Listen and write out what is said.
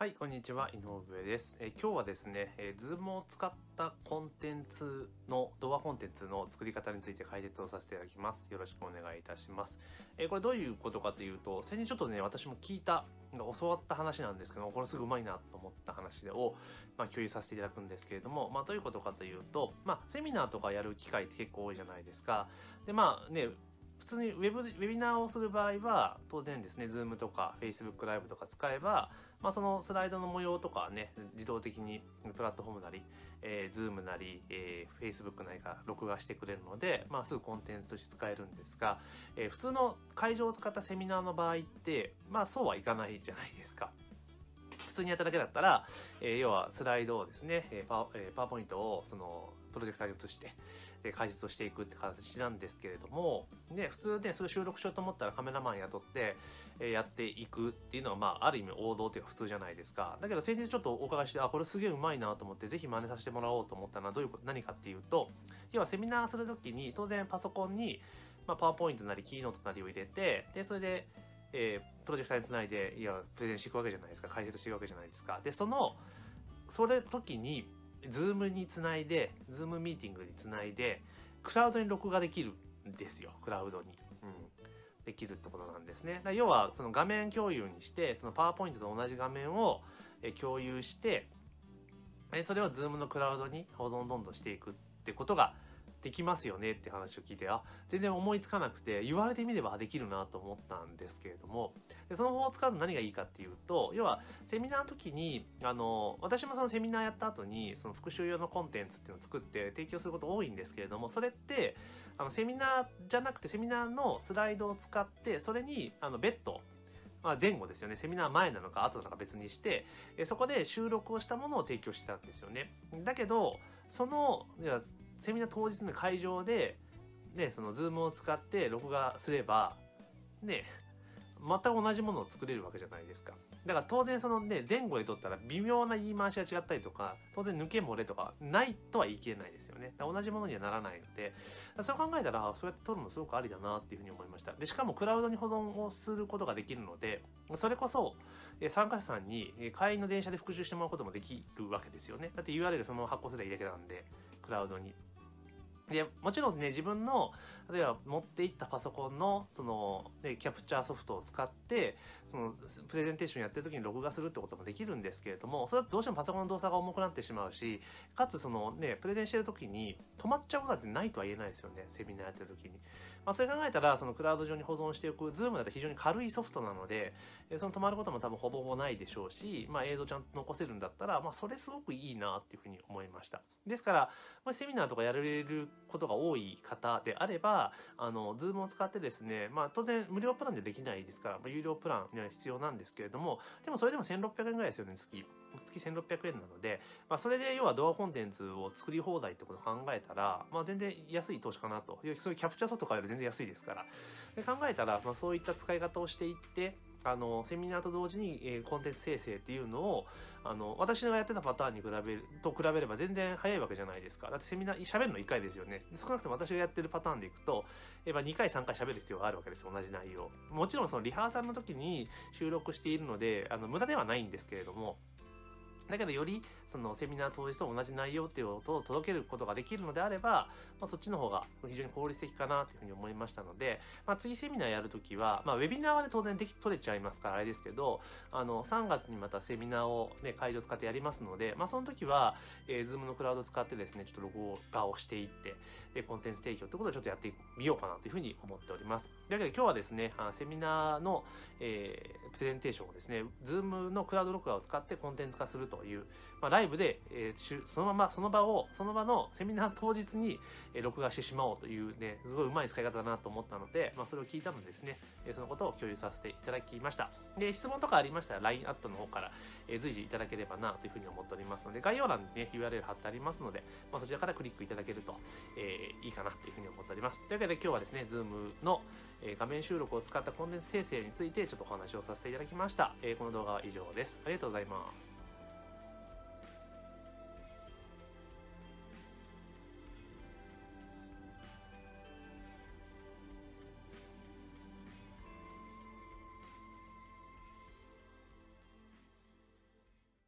はい、こんにちは、井上です。え今日はですね、えー、Zoom を使ったコンテンツの、動画コンテンツの作り方について解説をさせていただきます。よろしくお願いいたします。えーこれどういうことかというと、先日ちょっとね、私も聞いた、教わった話なんですけど、これすぐうまいなと思った話を、まあ、共有させていただくんですけれども、まあ、どういうことかというと、まあ、セミナーとかやる機会って結構多いじゃないですか。で、まあね、通にウェブウェビナーをする場合は当然ですね Zoom とか Facebook ライブとか使えば、まあ、そのスライドの模様とかね自動的にプラットフォームなり、えー、Zoom なり、えー、Facebook なりが録画してくれるので、まあ、すぐコンテンツとして使えるんですが、えー普通の会場を使ったセミナーの場合ってまあそうはいかないじゃないですか。通にやっただけだったら、えー要はスライドをですね、えーパえーパワーポイントをそのプロジェクターに移して、で解説をしていくって形なんですけれども、ね、普通ね、それ収録しようと思ったらカメラマン雇って、えーやっていくっていうのは、まあ、ある意味王道というか普通じゃないですか。だけど先日ちょっとお伺いして、あ、これすげえうまいなと思って、ぜひ真似させてもらおうと思ったのはどういう、何かっていうと、要はセミナーするときに、当然パソコンに、まあ、パワーポイントなりキーノートなりを入れて、で、それで、えープロジェクターにつないで、いや、プレゼンしていくわけじゃないですか。解説していくわけじゃないですか。で、その、それ時に、ズームにつないで、ズームミーティングにつないで、クラウドに録画できるんですよ。クラウドに。うん。できるってことなんですね。だ要は、その画面共有にして、そのパワーポイントと同じ画面をえ共有して、えそれをズームのクラウドに保存どんどんしていくってことができますよねって話を聞いて、あ、全然思いつかなくて、言われてみればできるなと思ったんですけれども、でその方法を使うと何がいいかっていうと、要はセミナーの時に、あの、私もそのセミナーやった後に、その復習用のコンテンツっていうのを作って提供すること多いんですけれども、それって、あの、セミナーじゃなくてセミナーのスライドを使って、それに、あの、別途、まあ、前後ですよね。セミナー前なのか後なのか別にして、えそこで収録をしたものを提供してたんですよね。だけど、その、セミナー当日の会場で、ね、そのズームを使って録画すれば、ね、全く同じものを作れるわけじゃないですか。だから当然そのね、前後で撮ったら微妙な言い回しが違ったりとか、当然抜け漏れとかないとは言い切れないですよね。同じものにはならないので、そう考えたら、そうやって撮るのすごくありだなっていうふうに思いました。で、しかもクラウドに保存をすることができるので、それこそ、参加者さんに、えー帰りの電車で復習してもらうこともできるわけですよね。だって URL そのまま発行すればいいだけなんで、クラウドに。で、もちろんね、自分の、例えば持っていったパソコンの、その、ね、キャプチャーソフトを使って、その、プレゼンテーションやってる時に録画するってこともできるんですけれども、それだとどうしてもパソコンの動作が重くなってしまうし、かつそのね、プレゼンしてる時に止まっちゃうことだってないとは言えないですよね、セミナーやってる時に。まあ、それ考えたら、そのクラウド上に保存しておく、ズームだと非常に軽いソフトなので、その止まることも多分ほぼほぼないでしょうし、まあ、映像ちゃんと残せるんだったら、まあ、それすごくいいなっていうふうに思いました。ですから、もしセミナーとかやれることが多い方であれば、あの、ズームを使ってですね、まあ、当然無料プランでできないですから、まあ、有料プランには必要なんですけれども、でもそれでも1600円ぐらいですよね、月。月1600円なので、まあ、それで要は動画コンテンツを作り放題ってことを考えたら、まあ、全然安い投資かなと。そういうキャプチャーソフト買える全然安いですから。で考えたら、まあ、そういった使い方をしていって、あの、セミナーと同時に、えーコンテンツ生成っていうのを、あの、私がやってたパターンに比べる、と比べれば全然早いわけじゃないですか。だってセミナー、喋るの1回ですよね。少なくとも私がやってるパターンでいくと、やっぱ2回3回喋る必要があるわけですよ、同じ内容。もちろんそのリハーサルの時に収録しているので、あの、無駄ではないんですけれども、だけどよりそのセミナー当日と同じ内容っていうことを届けることができるのであれば、まあ、そっちの方が非常に効率的かなというふうに思いましたので、まあ、次セミナーやるときは、まあ、ウェビナーはね当然でき取れちゃいますからあれですけどあの3月にまたセミナーをね会場使ってやりますので、まあ、その時は、えー、Zoom のクラウドを使ってですねちょっと録画をしていってでコンテンツ提供ってことをちょっとやってみようかなというふうに思っております。だけど今日はですねあセミナーの、えープレゼンテーションをですね Zoom のクラウド録画を使ってコンテンツ化するとという、まあ、ライブで、えーそのままその場をその場のセミナー当日に、え録画してしまおうというねすごいうまい使い方だなと思ったので、まあ、それを聞いたのでですね、えそのことを共有させていただきました。で質問とかありましたら LINE アットの方から、え随時いただければなというふうに思っておりますので概要欄にね URL 貼ってありますので、まあ、そちらからクリックいただけると、えーいいかなというふうに思っております。というわけで今日はですね Zoom の、え画面収録を使ったコンテンツ生成についてちょっとお話をさせていただきました、えこの動画は以上です。ありがとうございます。